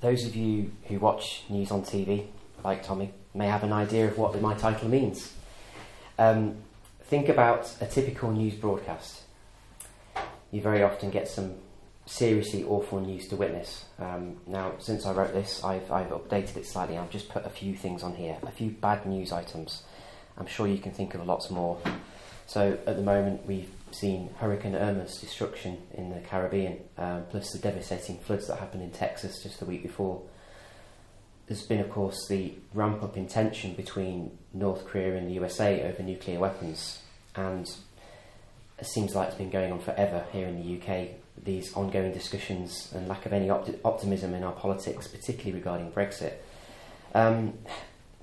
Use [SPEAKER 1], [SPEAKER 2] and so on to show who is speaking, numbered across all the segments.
[SPEAKER 1] those of you who watch news on TV, like Tommy, may have an idea of what my title means. Um, think about a typical news broadcast. You very often get some seriously awful news to witness. Um, now, since I wrote this, I've, I've updated it slightly. I've just put a few things on here, a few bad news items. I'm sure you can think of lots more. So, at the moment, we've seen Hurricane Irma's destruction in the Caribbean, uh, plus the devastating floods that happened in Texas just the week before. There's been, of course, the ramp up in tension between North Korea and the USA over nuclear weapons, and it seems like it's been going on forever here in the UK. These ongoing discussions and lack of any opti- optimism in our politics, particularly regarding Brexit. Um,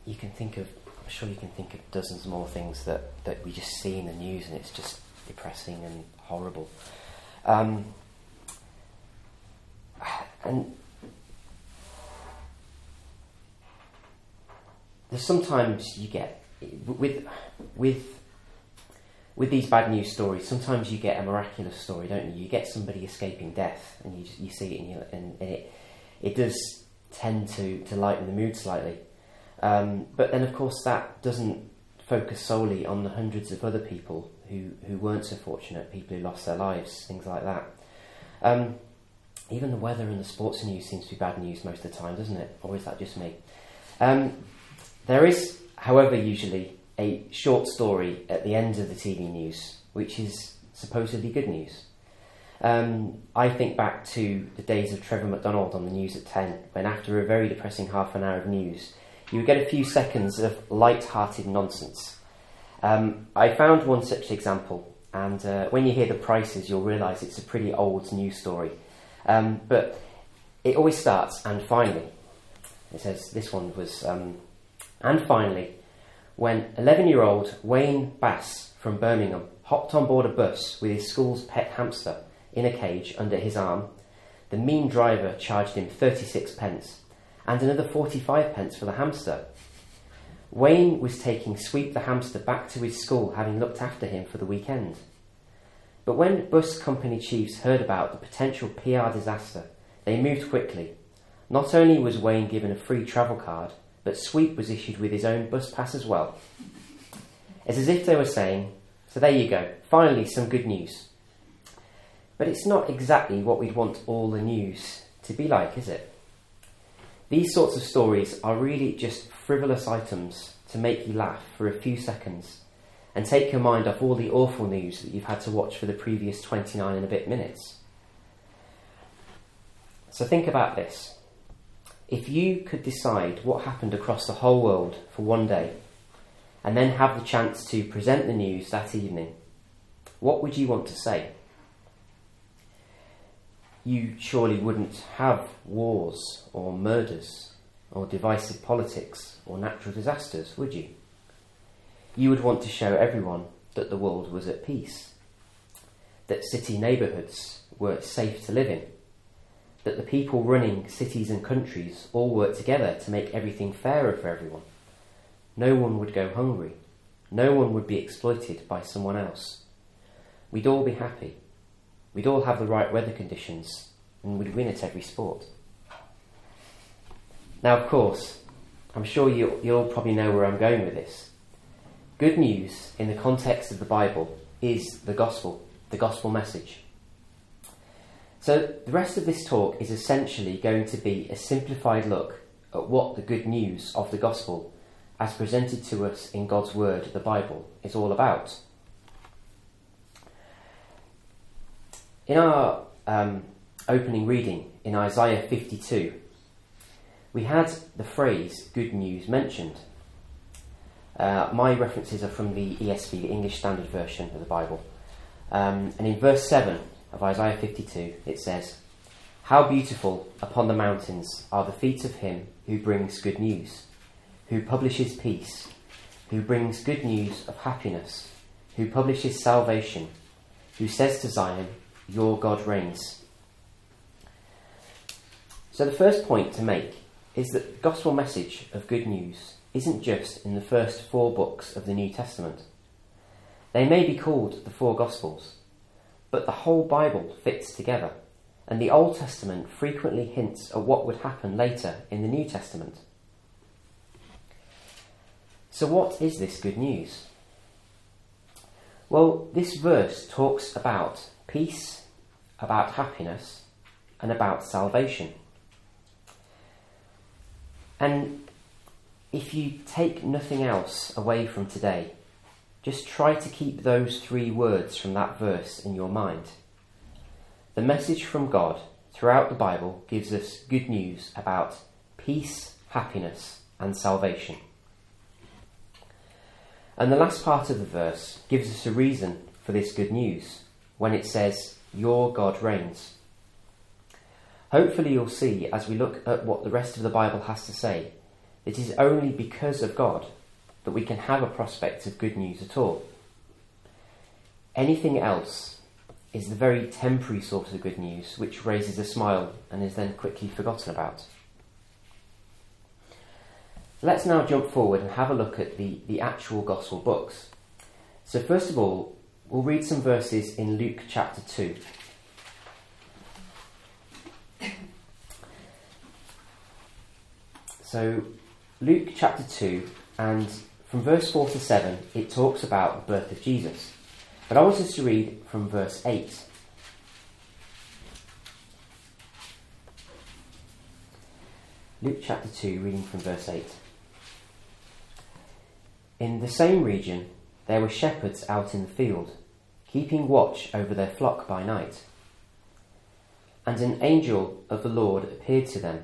[SPEAKER 1] you can think of, I'm sure you can think of dozens more things that, that we just see in the news, and it's just depressing and horrible. Um, and there's sometimes you get with with with these bad news stories. Sometimes you get a miraculous story, don't you? You get somebody escaping death, and you just, you see it, and, you, and, it it does tend to to lighten the mood slightly. Um, but then, of course, that doesn't focus solely on the hundreds of other people who, who weren't so fortunate, people who lost their lives, things like that. Um, even the weather and the sports news seems to be bad news most of the time, doesn't it? Or is that just me? Um, there is, however, usually a short story at the end of the TV news, which is supposedly good news. Um, I think back to the days of Trevor McDonald on the news at 10, when after a very depressing half an hour of news, you would get a few seconds of light-hearted nonsense. Um, I found one such example, and uh, when you hear the prices, you'll realise it's a pretty old news story. Um, but it always starts, and finally. It says this one was, um, and finally, when 11 year old Wayne Bass from Birmingham hopped on board a bus with his school's pet hamster in a cage under his arm, the mean driver charged him 36 pence and another 45 pence for the hamster. Wayne was taking Sweep the hamster back to his school, having looked after him for the weekend. But when bus company chiefs heard about the potential PR disaster, they moved quickly. Not only was Wayne given a free travel card, but Sweep was issued with his own bus pass as well. It's as if they were saying, So there you go, finally some good news. But it's not exactly what we'd want all the news to be like, is it? These sorts of stories are really just frivolous items to make you laugh for a few seconds and take your mind off all the awful news that you've had to watch for the previous 29 and a bit minutes. So think about this. If you could decide what happened across the whole world for one day and then have the chance to present the news that evening, what would you want to say? you surely wouldn't have wars or murders or divisive politics or natural disasters, would you? You would want to show everyone that the world was at peace, that city neighbourhoods were safe to live in, that the people running cities and countries all worked together to make everything fairer for everyone. No one would go hungry. No one would be exploited by someone else. We'd all be happy We'd all have the right weather conditions and we'd win at every sport. Now, of course, I'm sure you, you'll probably know where I'm going with this. Good news in the context of the Bible is the gospel, the gospel message. So, the rest of this talk is essentially going to be a simplified look at what the good news of the gospel, as presented to us in God's Word, the Bible, is all about. In our um, opening reading in Isaiah 52, we had the phrase good news mentioned. Uh, my references are from the ESV, the English Standard Version of the Bible. Um, and in verse 7 of Isaiah 52, it says, How beautiful upon the mountains are the feet of him who brings good news, who publishes peace, who brings good news of happiness, who publishes salvation, who says to Zion, your God reigns. So, the first point to make is that the gospel message of good news isn't just in the first four books of the New Testament. They may be called the four Gospels, but the whole Bible fits together. and the Old Testament frequently hints at what would happen later in the New Testament. So, what is this good news? Well, this verse talks about peace, about happiness, and about salvation. And if you take nothing else away from today, just try to keep those three words from that verse in your mind. The message from God throughout the Bible gives us good news about peace, happiness, and salvation. And the last part of the verse gives us a reason for this good news when it says, Your God reigns. Hopefully, you'll see as we look at what the rest of the Bible has to say, it is only because of God that we can have a prospect of good news at all. Anything else is the very temporary sort of good news which raises a smile and is then quickly forgotten about. Let's now jump forward and have a look at the, the actual Gospel books. So, first of all, we'll read some verses in Luke chapter 2. So, Luke chapter 2, and from verse 4 to 7, it talks about the birth of Jesus. But I want us to read from verse 8. Luke chapter 2, reading from verse 8. In the same region, there were shepherds out in the field, keeping watch over their flock by night. And an angel of the Lord appeared to them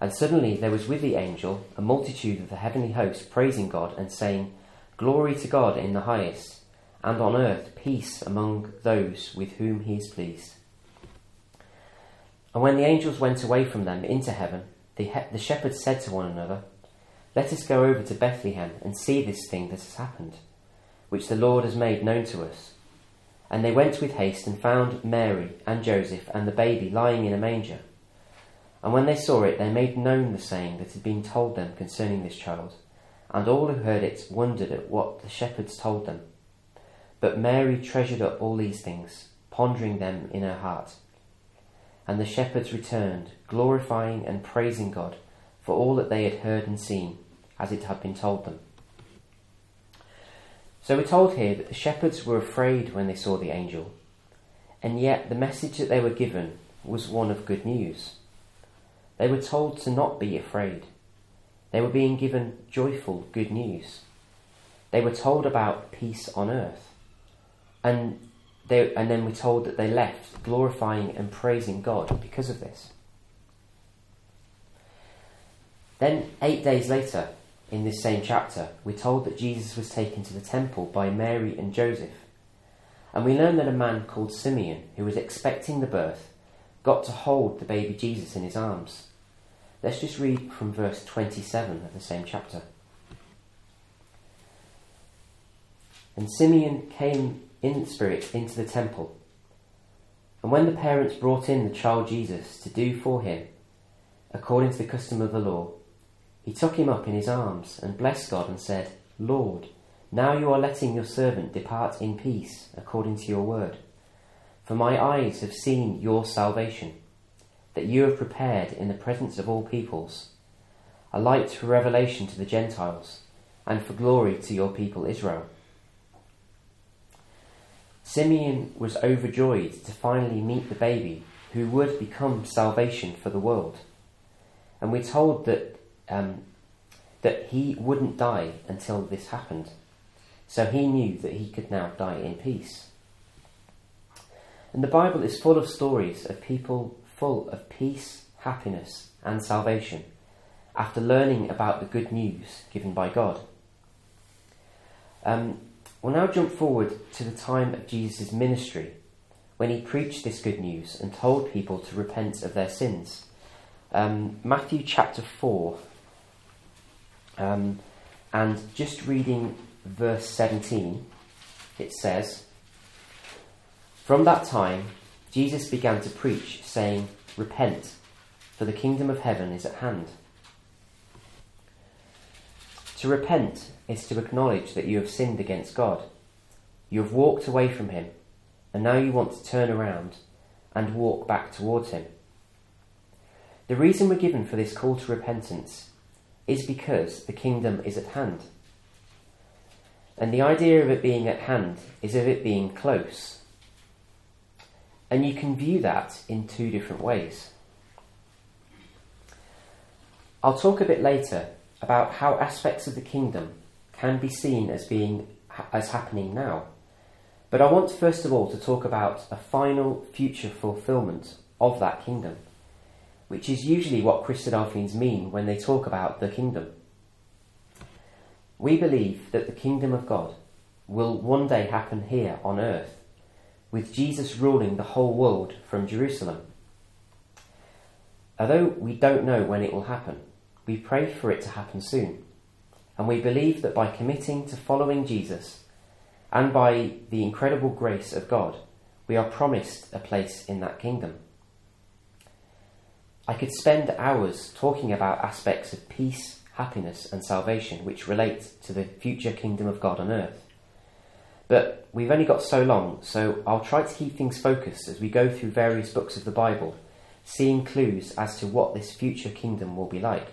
[SPEAKER 1] And suddenly there was with the angel a multitude of the heavenly host praising God and saying, Glory to God in the highest, and on earth peace among those with whom he is pleased. And when the angels went away from them into heaven, the, he- the shepherds said to one another, Let us go over to Bethlehem and see this thing that has happened, which the Lord has made known to us. And they went with haste and found Mary and Joseph and the baby lying in a manger. And when they saw it, they made known the saying that had been told them concerning this child. And all who heard it wondered at what the shepherds told them. But Mary treasured up all these things, pondering them in her heart. And the shepherds returned, glorifying and praising God for all that they had heard and seen, as it had been told them. So we're told here that the shepherds were afraid when they saw the angel, and yet the message that they were given was one of good news. They were told to not be afraid. They were being given joyful good news. They were told about peace on earth. And, they, and then we're told that they left glorifying and praising God because of this. Then, eight days later, in this same chapter, we're told that Jesus was taken to the temple by Mary and Joseph. And we learn that a man called Simeon, who was expecting the birth, got to hold the baby Jesus in his arms. Let's just read from verse 27 of the same chapter. And Simeon came in spirit into the temple. And when the parents brought in the child Jesus to do for him, according to the custom of the law, he took him up in his arms and blessed God and said, Lord, now you are letting your servant depart in peace according to your word. For my eyes have seen your salvation, that you have prepared in the presence of all peoples, a light for revelation to the Gentiles, and for glory to your people Israel. Simeon was overjoyed to finally meet the baby who would become salvation for the world. And we're told that, um, that he wouldn't die until this happened. So he knew that he could now die in peace. And the Bible is full of stories of people full of peace, happiness, and salvation after learning about the good news given by God. Um, we'll now jump forward to the time of Jesus' ministry when he preached this good news and told people to repent of their sins. um, Matthew chapter 4, um, and just reading verse 17, it says, From that time, Jesus began to preach, saying, Repent, for the kingdom of heaven is at hand. To repent is to acknowledge that you have sinned against God. You have walked away from Him, and now you want to turn around and walk back towards Him. The reason we're given for this call to repentance is because the kingdom is at hand. And the idea of it being at hand is of it being close. And you can view that in two different ways. I'll talk a bit later about how aspects of the kingdom can be seen as being as happening now. But I want first of all to talk about a final future fulfillment of that kingdom, which is usually what Christadelphians mean when they talk about the kingdom. We believe that the kingdom of God will one day happen here on earth, with Jesus ruling the whole world from Jerusalem. Although we don't know when it will happen, we pray for it to happen soon. And we believe that by committing to following Jesus and by the incredible grace of God, we are promised a place in that kingdom. I could spend hours talking about aspects of peace, happiness, and salvation which relate to the future kingdom of God on earth. But we've only got so long, so I'll try to keep things focused as we go through various books of the Bible, seeing clues as to what this future kingdom will be like.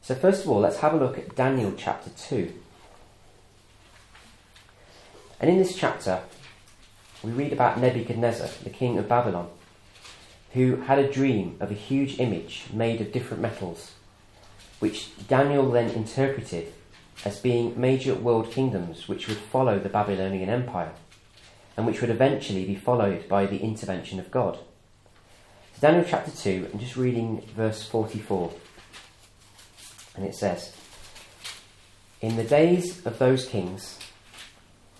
[SPEAKER 1] So, first of all, let's have a look at Daniel chapter 2. And in this chapter, we read about Nebuchadnezzar, the king of Babylon, who had a dream of a huge image made of different metals, which Daniel then interpreted as being major world kingdoms which would follow the Babylonian Empire, and which would eventually be followed by the intervention of God. So Daniel chapter 2, I'm just reading verse 44. And it says, In the days of those kings,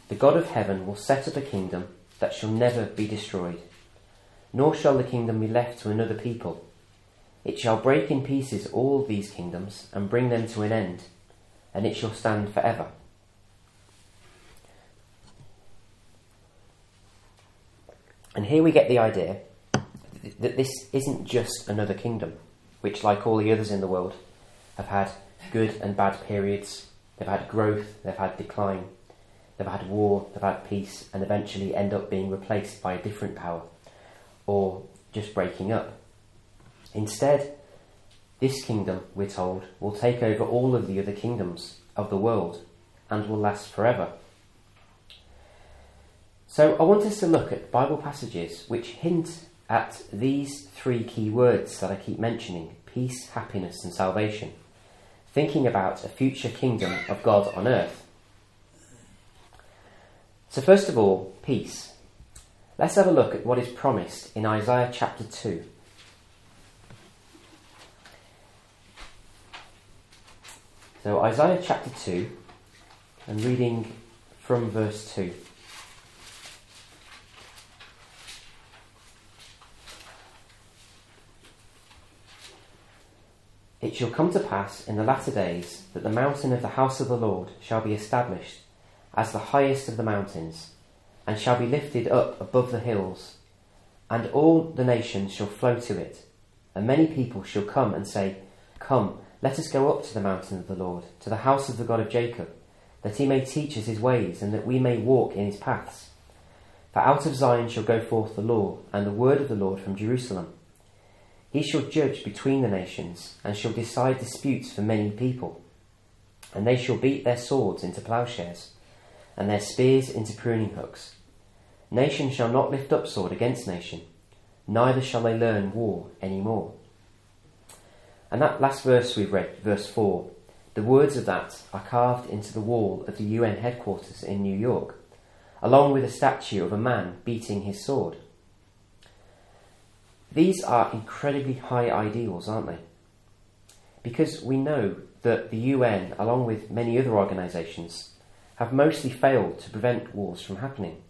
[SPEAKER 1] the God of heaven will set up a kingdom that shall never be destroyed, nor shall the kingdom be left to another people. It shall break in pieces all these kingdoms and bring them to an end, and it shall stand forever. And here we get the idea that this isn't just another kingdom, which, like all the others in the world, have had good and bad periods. They've had growth, they've had decline, they've had war, they've had peace, and eventually end up being replaced by a different power or just breaking up. Instead, this kingdom, we're told, will take over all of the other kingdoms of the world and will last forever. So, I want us to look at Bible passages which hint at these three key words that I keep mentioning peace, happiness, and salvation, thinking about a future kingdom of God on earth. So, first of all, peace. Let's have a look at what is promised in Isaiah chapter 2. So, Isaiah chapter 2, and reading from verse 2. It shall come to pass in the latter days that the mountain of the house of the Lord shall be established as the highest of the mountains, and shall be lifted up above the hills, and all the nations shall flow to it. And many people shall come and say, Come, let us go up to the mountain of the Lord, to the house of the God of Jacob, that he may teach us his ways, and that we may walk in his paths. For out of Zion shall go forth the law, and the word of the Lord from Jerusalem. He shall judge between the nations, and shall decide disputes for many people. And they shall beat their swords into plowshares, and their spears into pruning hooks. Nation shall not lift up sword against nation, neither shall they learn war any more. And that last verse we've read, verse 4, the words of that are carved into the wall of the UN headquarters in New York, along with a statue of a man beating his sword. These are incredibly high ideals, aren't they? Because we know that the UN, along with many other organisations, have mostly failed to prevent wars from happening.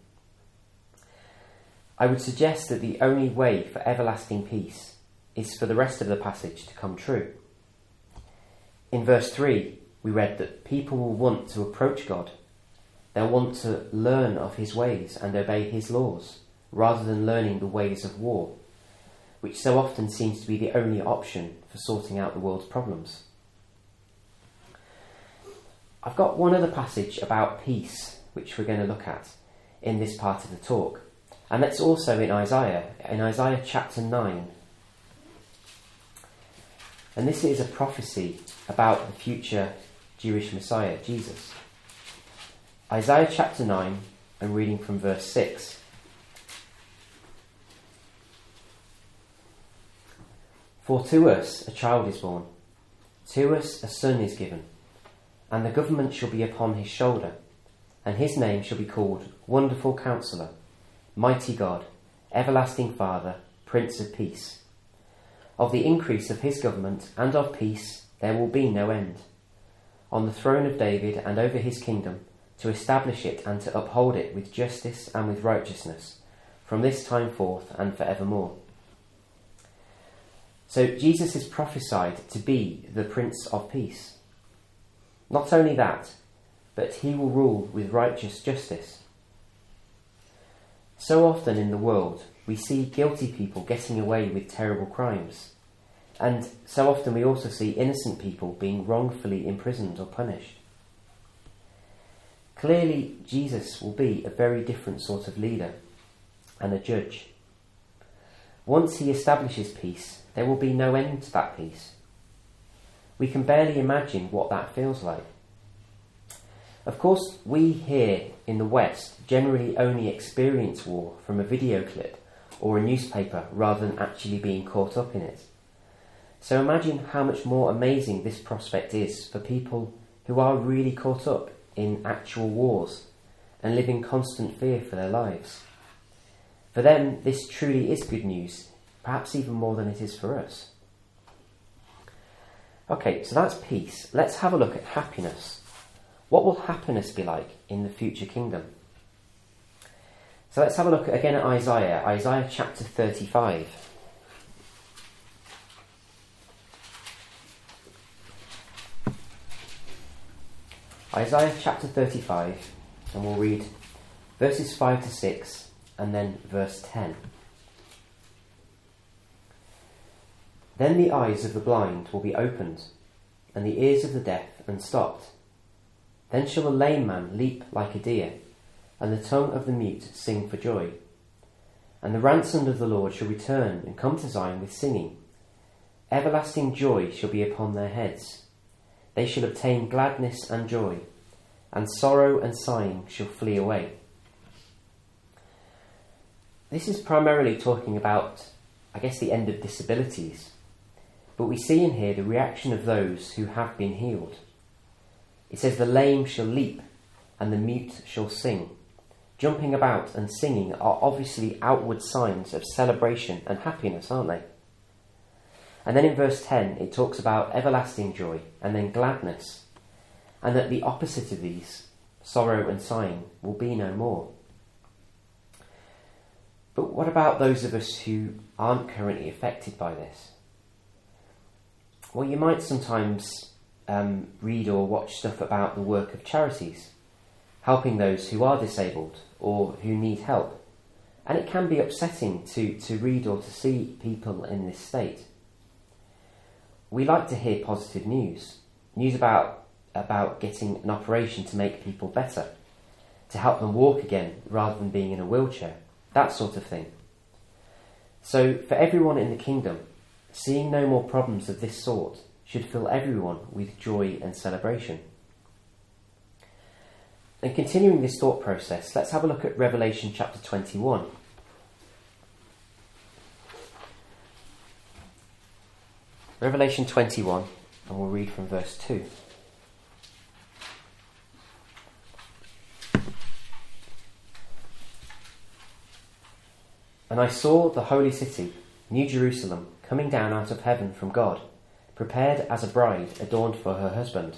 [SPEAKER 1] I would suggest that the only way for everlasting peace is for the rest of the passage to come true. In verse 3, we read that people will want to approach God. They'll want to learn of his ways and obey his laws, rather than learning the ways of war, which so often seems to be the only option for sorting out the world's problems. I've got one other passage about peace, which we're going to look at in this part of the talk. And that's also in Isaiah, in Isaiah chapter 9. And this is a prophecy about the future Jewish Messiah, Jesus. Isaiah chapter 9, and reading from verse 6. For to us a child is born, to us a son is given, and the government shall be upon his shoulder, and his name shall be called Wonderful Counselor, Mighty God, Everlasting Father, Prince of Peace. Of the increase of his government and of peace there will be no end on the throne of David and over his kingdom, to establish it and to uphold it with justice and with righteousness, from this time forth and for evermore. So Jesus is prophesied to be the Prince of Peace. Not only that, but he will rule with righteous justice. So often in the world, we see guilty people getting away with terrible crimes. And so often we also see innocent people being wrongfully imprisoned or punished. Clearly, Jesus will be a very different sort of leader and a judge. Once he establishes peace, there will be no end to that peace. We can barely imagine what that feels like. Of course, we here in the West generally only experience war from a video clip or a newspaper rather than actually being caught up in it. So imagine how much more amazing this prospect is for people who are really caught up in actual wars and live in constant fear for their lives. For them, this truly is good news, perhaps even more than it is for us. Okay, so that's peace. Let's have a look at happiness. What will happiness be like in the future kingdom? So let's have a look again at Isaiah, Isaiah chapter 35. Isaiah chapter 35, and we'll read verses 5 to 6 and then verse 10. Then the eyes of the blind will be opened, and the ears of the deaf unstopped. Then shall the lame man leap like a deer, and the tongue of the mute sing for joy. And the ransomed of the Lord shall return and come to Zion with singing. Everlasting joy shall be upon their heads they shall obtain gladness and joy, and sorrow and sighing shall flee away. This is primarily talking about, I guess, the end of disabilities, but we see in here the reaction of those who have been healed. It says, The lame shall leap, and the mute shall sing. Jumping about and singing are obviously outward signs of celebration and happiness, aren't they? And then in verse 10, it talks about everlasting joy and then gladness, and that the opposite of these, sorrow and sighing, will be no more. But what about those of us who aren't currently affected by this? Well, you might sometimes um, read or watch stuff about the work of charities, helping those who are disabled or who need help. And it can be upsetting to, to read or to see people in this state we like to hear positive news. News about about getting an operation to make people better, to help them walk again rather than being in a wheelchair, that sort of thing. So, for everyone in the kingdom, seeing no more problems of this sort should fill everyone with joy and celebration. And continuing this thought process, let's have a look at Revelation chapter 21. Revelation 21, and we'll read from verse 2. And I saw the holy city, New Jerusalem, coming down out of heaven from God, prepared as a bride adorned for her husband.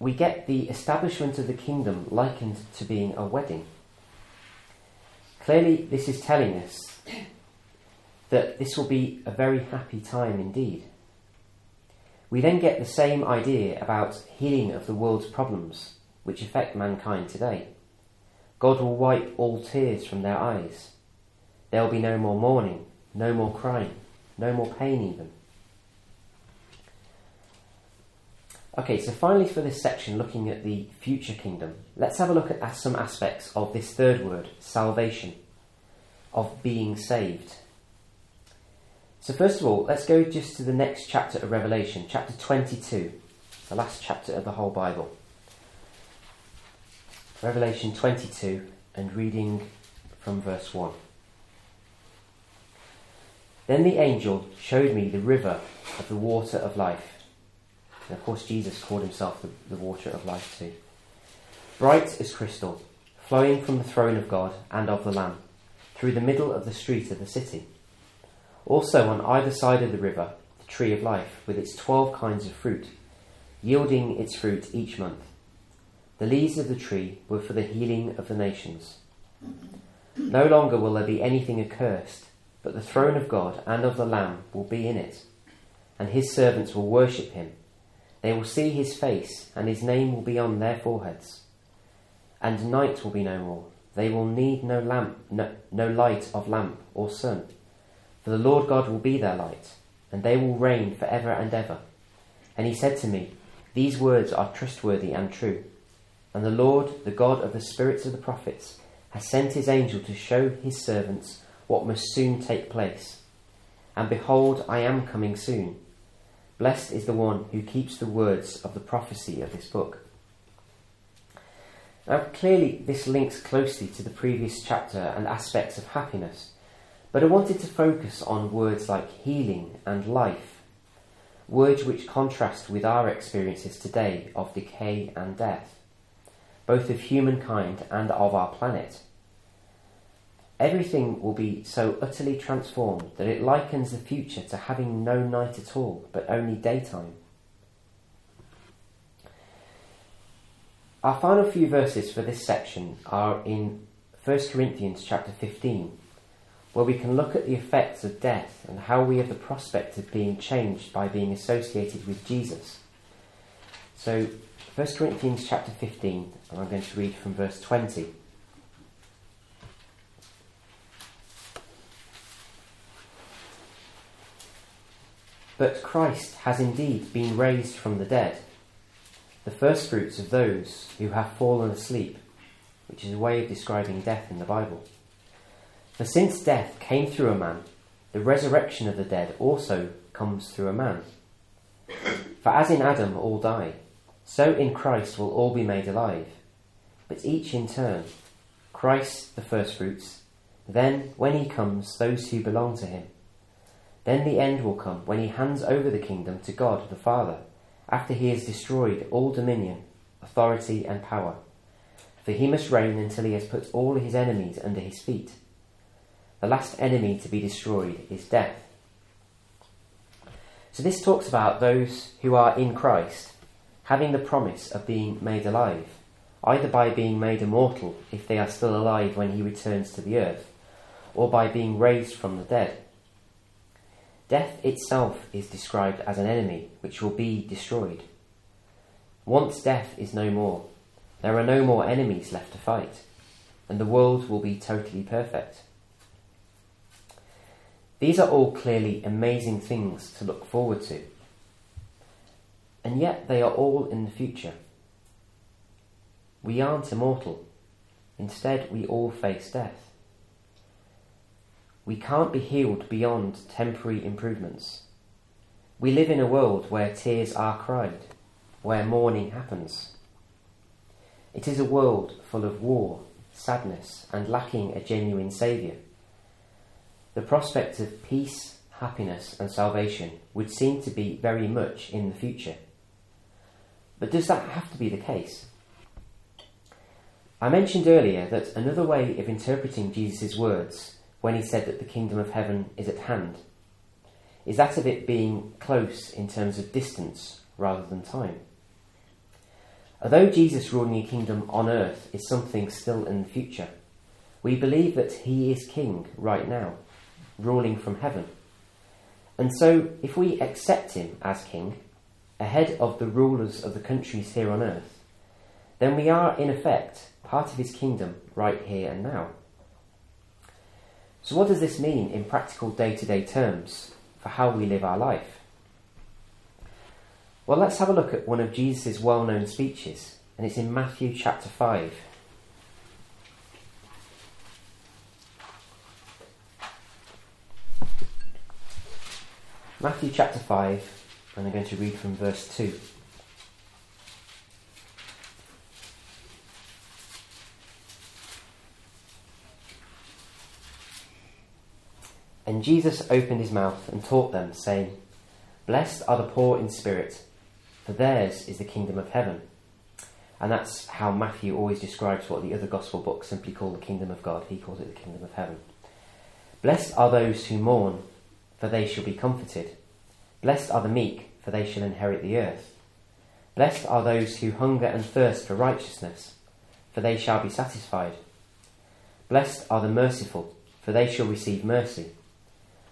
[SPEAKER 1] we get the establishment of the kingdom likened to being a wedding. Clearly, this is telling us that this will be a very happy time indeed. We then get the same idea about healing of the world's problems which affect mankind today. God will wipe all tears from their eyes. There will be no more mourning, no more crying, no more pain even. Okay, so finally for this section, looking at the future kingdom, let's have a look at some aspects of this third word, salvation, of being saved. So, first of all, let's go just to the next chapter of Revelation, chapter 22, the last chapter of the whole Bible. Revelation 22, and reading from verse 1. Then the angel showed me the river of the water of life. And of course, Jesus called himself the, the water of life too. Bright as crystal, flowing from the throne of God and of the Lamb, through the middle of the street of the city. Also, on either side of the river, the tree of life, with its twelve kinds of fruit, yielding its fruit each month. The leaves of the tree were for the healing of the nations. No longer will there be anything accursed, but the throne of God and of the Lamb will be in it, and his servants will worship him. They will see his face, and his name will be on their foreheads. And night will be no more. They will need no lamp, no, no light of lamp or sun for the Lord God will be their light, and they will reign for ever and ever. And he said to me, These words are trustworthy and true. And the Lord, the God of the spirits of the prophets, has sent his angel to show his servants what must soon take place. And behold, I am coming soon. Blessed is the one who keeps the words of the prophecy of this book. Now, clearly, this links closely to the previous chapter and aspects of happiness but I wanted to focus on words like healing and life, words which contrast with our experiences today of decay and death, both of humankind and of our planet. Everything will be so utterly transformed that it likens the future to having no night at all, but only daytime. Our final few verses for this section are in 1 Corinthians chapter 15 where we can look at the effects of death and how we have the prospect of being changed by being associated with Jesus. So, 1 Corinthians chapter 15, and I'm going to read from verse 20. But Christ has indeed been raised from the dead, the firstfruits of those who have fallen asleep, which is a way of describing death in the Bible. For since death came through a man, the resurrection of the dead also comes through a man. For as in Adam all die, so in Christ will all be made alive, but each in turn. Christ the firstfruits, then, when he comes, those who belong to him. Then the end will come when he hands over the kingdom to God the Father, after he has destroyed all dominion, authority, and power. For he must reign until he has put all his enemies under his feet. The last enemy to be destroyed is death. So, this talks about those who are in Christ having the promise of being made alive, either by being made immortal if they are still alive when he returns to the earth, or by being raised from the dead. Death itself is described as an enemy which will be destroyed. Once death is no more, there are no more enemies left to fight, and the world will be totally perfect. These are all clearly amazing things to look forward to. And yet they are all in the future. We aren't immortal. Instead, we all face death. We can't be healed beyond temporary improvements. We live in a world where tears are cried, where mourning happens. It is a world full of war, sadness, and lacking a genuine Saviour. The prospect of peace, happiness, and salvation would seem to be very much in the future. But does that have to be the case? I mentioned earlier that another way of interpreting Jesus' words when he said that the kingdom of heaven is at hand is that of it being close in terms of distance rather than time. Although Jesus ruling a kingdom on earth is something still in the future, we believe that he is king right now, ruling from heaven. And so, if we accept him as king, ahead of the rulers of the countries here on earth, then we are, in effect, part of his kingdom right here and now. So, what does this mean in practical day to day terms for how we live our life? Well, let's have a look at one of Jesus' well known speeches, and it's in Matthew chapter 5. Matthew chapter 5, and I'm going to read from verse 2. And Jesus opened his mouth and taught them, saying, Blessed are the poor in spirit, for theirs is the kingdom of heaven. And that's how Matthew always describes what the other gospel books simply call the kingdom of God. He calls it the kingdom of heaven. Blessed are those who mourn, for they shall be comforted. Blessed are the meek, for they shall inherit the earth. Blessed are those who hunger and thirst for righteousness, for they shall be satisfied. Blessed are the merciful, for they shall receive mercy.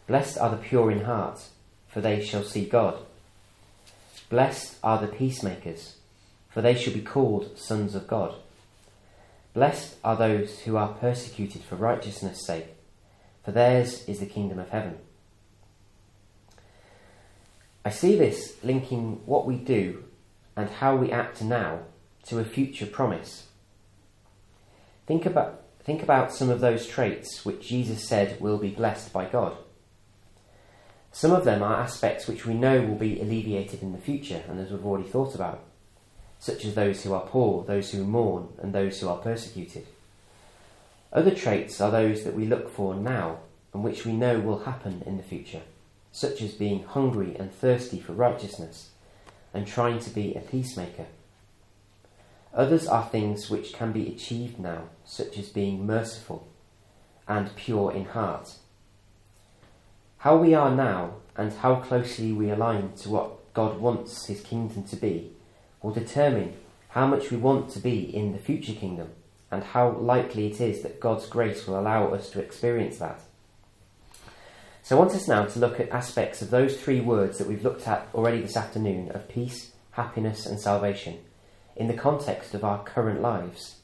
[SPEAKER 1] Blessed are the pure in heart, for they shall see God. Blessed are the peacemakers, for they shall be called sons of God. Blessed are those who are persecuted for righteousness' sake, for theirs is the kingdom of heaven. I see this linking what we do and how we act now to a future promise. Think about, think about some of those traits which Jesus said will be blessed by God. Some of them are aspects which we know will be alleviated in the future, and as we've already thought about, such as those who are poor, those who mourn, and those who are persecuted. Other traits are those that we look for now and which we know will happen in the future such as being hungry and thirsty for righteousness, and trying to be a peacemaker. Others are things which can be achieved now, such as being merciful and pure in heart. How we are now and how closely we align to what God wants His kingdom to be will determine how much we want to be in the future kingdom and how likely it is that God's grace will allow us to experience that. So I want us now to look at aspects of those three words that we've looked at already this afternoon of peace, happiness, and salvation in the context of our current lives.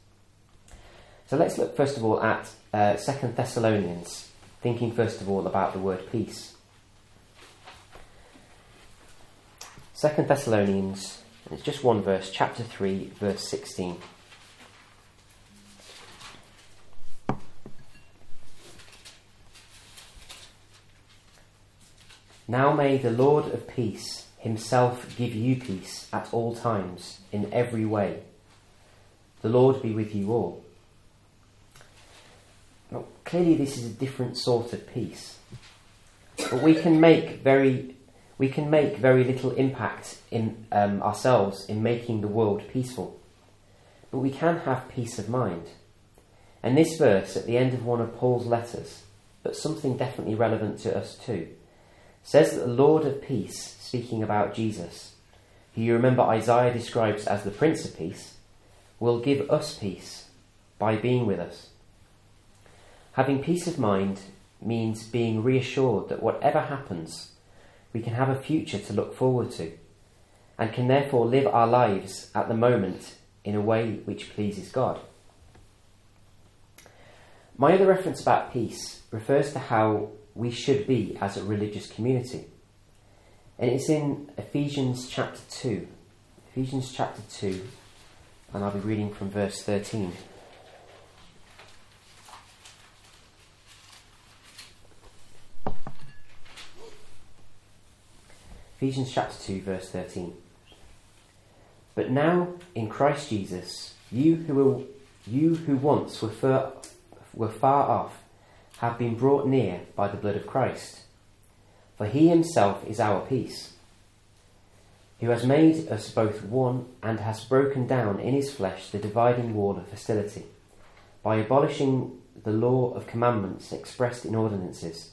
[SPEAKER 1] So let's look first of all at uh, Second Thessalonians, thinking first of all about the word peace. Second Thessalonians, it's just one verse, chapter 3, verse 16. Now may the Lord of peace himself give you peace at all times, in every way. The Lord be with you all. Now, clearly, this is a different sort of peace. But we can make very, we can make very little impact in um, ourselves in making the world peaceful. But we can have peace of mind. And this verse at the end of one of Paul's letters, but something definitely relevant to us too says that the Lord of peace, speaking about Jesus, who you remember Isaiah describes as the Prince of Peace, will give us peace by being with us. Having peace of mind means being reassured that whatever happens, we can have a future to look forward to, and can therefore live our lives at the moment in a way which pleases God. My other reference about peace refers to how we should be as a religious community. And it's in Ephesians chapter 2. Ephesians chapter 2, and I'll be reading from verse 13. Ephesians chapter 2, verse 13. But now in Christ Jesus, you who were, you who once were far, were far off have been brought near by the blood of Christ. For he himself is our peace, who has made us both one and has broken down in his flesh the dividing wall of hostility, by abolishing the law of commandments expressed in ordinances,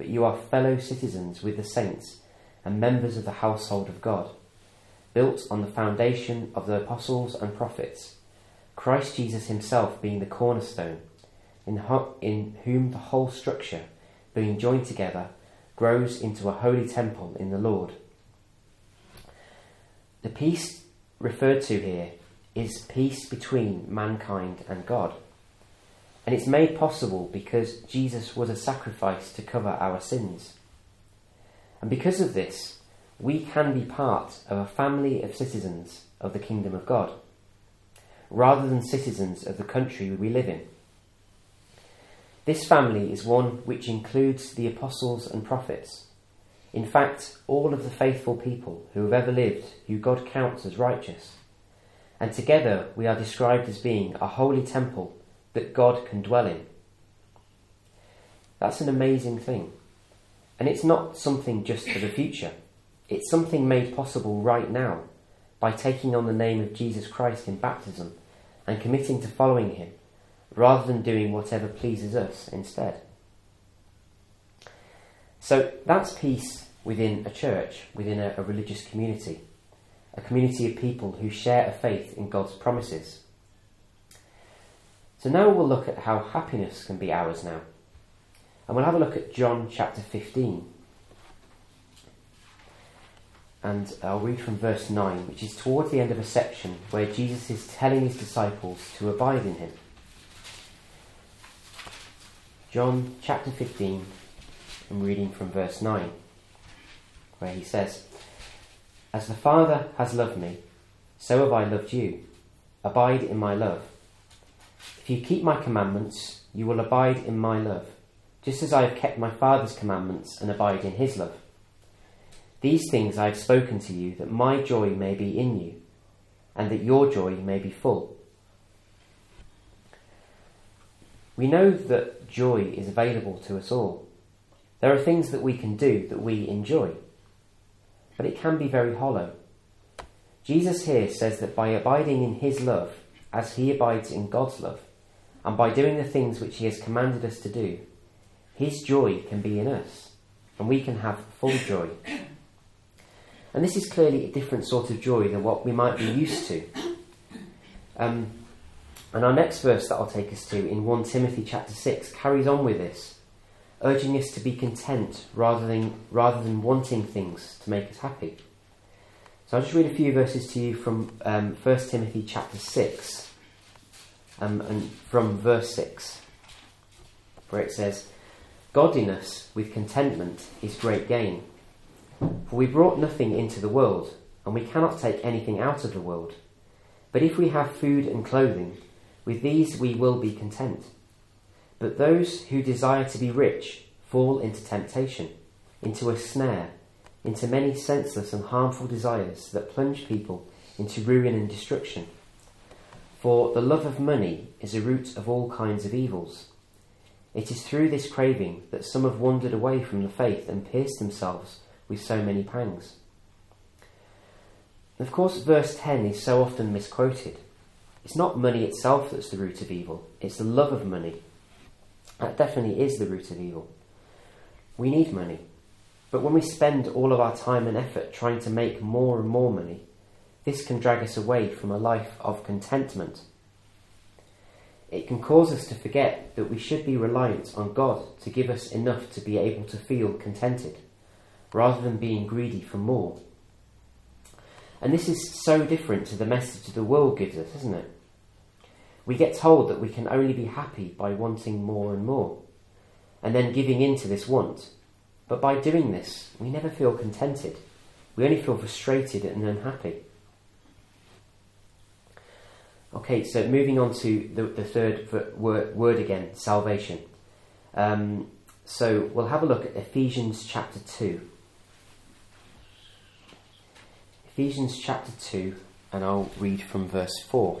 [SPEAKER 1] but you are fellow citizens with the saints and members of the household of God, built on the foundation of the apostles and prophets, Christ Jesus himself being the cornerstone, in, ho- in whom the whole structure, being joined together, grows into a holy temple in the Lord. The peace referred to here is peace between mankind and God. And it's made possible because Jesus was a sacrifice to cover our sins. And because of this, we can be part of a family of citizens of the kingdom of God, rather than citizens of the country we live in. This family is one which includes the apostles and prophets. In fact, all of the faithful people who have ever lived, who God counts as righteous. And together we are described as being a holy temple that God can dwell in. That's an amazing thing. And it's not something just for the future, it's something made possible right now by taking on the name of Jesus Christ in baptism and committing to following him rather than doing whatever pleases us instead. So that's peace within a church, within a, a religious community, a community of people who share a faith in God's promises. So now we'll look at how happiness can be ours now. And we'll have a look at John chapter 15. And I'll read from verse 9, which is towards the end of a section where Jesus is telling his disciples to abide in him. John chapter 15, I'm reading from verse 9, where he says, As the Father has loved me, so have I loved you. Abide in my love. If you keep my commandments, you will abide in my love, just as I have kept my Father's commandments and abide in his love. These things I have spoken to you, that my joy may be in you, and that your joy may be full. We know that joy is available to us all. There are things that we can do that we enjoy, but it can be very hollow. Jesus here says that by abiding in his love, as he abides in God's love, and by doing the things which he has commanded us to do, his joy can be in us, and we can have full joy. And this is clearly a different sort of joy than what we might be used to. Um, and our next verse that I'll take us to in 1 Timothy chapter 6 carries on with this, urging us to be content rather than, rather than wanting things to make us happy. So I'll just read a few verses to you from um, 1 Timothy chapter 6, um, and from verse 6, where it says, Godliness with contentment is great gain. For we brought nothing into the world, and we cannot take anything out of the world. But if we have food and clothing, with these we will be content. But those who desire to be rich fall into temptation, into a snare, into many senseless and harmful desires that plunge people into ruin and destruction. For the love of money is a root of all kinds of evils. It is through this craving that some have wandered away from the faith and pierced themselves with so many pangs. Of course, verse 10 is so often misquoted. It's not money itself that's the root of evil, it's the love of money. That definitely is the root of evil. We need money. But when we spend all of our time and effort trying to make more and more money, this can drag us away from a life of contentment. It can cause us to forget that we should be reliant on God to give us enough to be able to feel contented, rather than being greedy for more. And this is so different to the message the world gives us, isn't it? We get told that we can only be happy by wanting more and more, and then giving in to this want. But by doing this, we never feel contented. We only feel frustrated and unhappy. Okay, so moving on to the, the third word, word again salvation. Um, so we'll have a look at Ephesians chapter 2. Ephesians chapter 2, and I'll read from verse 4.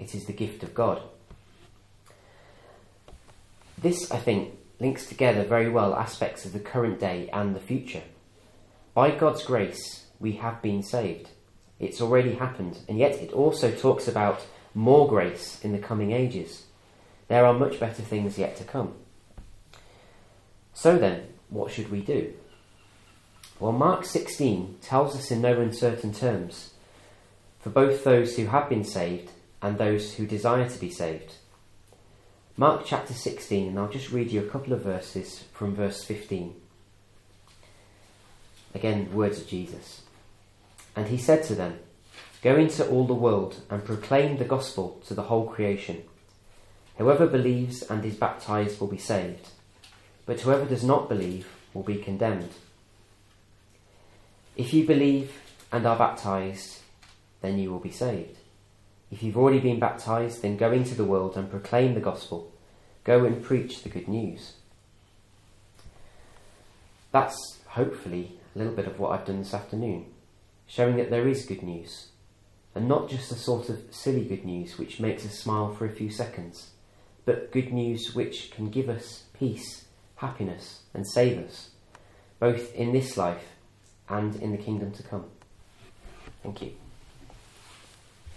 [SPEAKER 1] it is the gift of God. This, I think, links together very well aspects of the current day and the future. By God's grace, we have been saved. It's already happened, and yet it also talks about more grace in the coming ages. There are much better things yet to come. So then, what should we do? Well, Mark 16 tells us in no uncertain terms for both those who have been saved and those who desire to be saved. Mark chapter 16, and I'll just read you a couple of verses from verse 15. Again, words of Jesus. And he said to them, Go into all the world and proclaim the gospel to the whole creation. Whoever believes and is baptized will be saved, but whoever does not believe will be condemned. If you believe and are baptized, then you will be saved. If you've already been baptized, then go into the world and proclaim the gospel. Go and preach the good news. That's hopefully a little bit of what I've done this afternoon, showing that there is good news, and not just a sort of silly good news which makes us smile for a few seconds, but good news which can give us peace, happiness, and save us, both in this life and in the kingdom to come. Thank you.